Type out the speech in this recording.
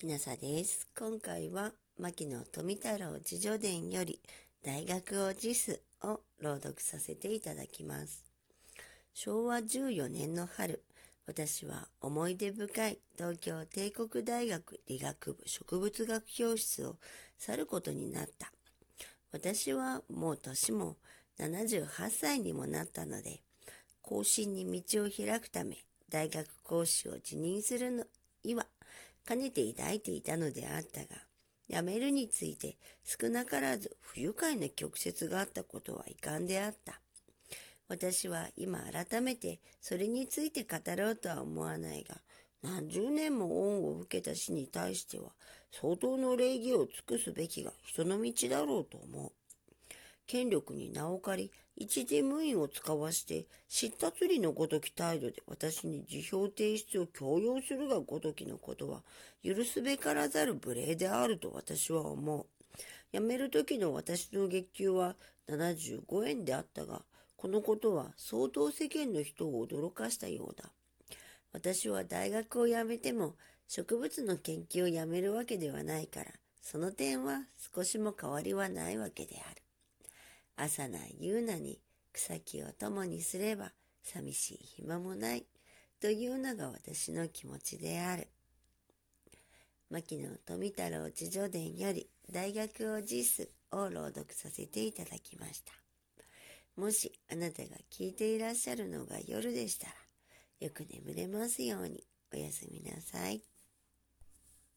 きなさです。今回は、牧野富太郎自助伝より、大学を辞すを朗読させていただきます。昭和14年の春、私は思い出深い東京帝国大学理学部植物学教室を去ることになった。私はもう年も78歳にもなったので、後進に道を開くため、大学講師を辞任するの意はかねて抱いていたのであったが、辞めるについて少なからず不愉快な曲折があったことは遺憾であった。私は今改めてそれについて語ろうとは思わないが、何十年も恩を受けた死に対しては相当の礼儀を尽くすべきが人の道だろうと思う。権力に名を借り、一時無員を使わして、知ったつりのごとき態度で私に辞表提出を強要するがごときのことは、許すべからざる無礼であると私は思う。辞める時の私の月給は75円であったが、このことは相当世間の人を驚かしたようだ。私は大学を辞めても植物の研究をやめるわけではないから、その点は少しも変わりはないわけである。朝な夕なに草木を共にすれば寂しい暇もないというのが私の気持ちである。牧野富太郎自助伝より大学を辞すを朗読させていただきました。もしあなたが聞いていらっしゃるのが夜でしたら、よく眠れますようにおやすみなさい。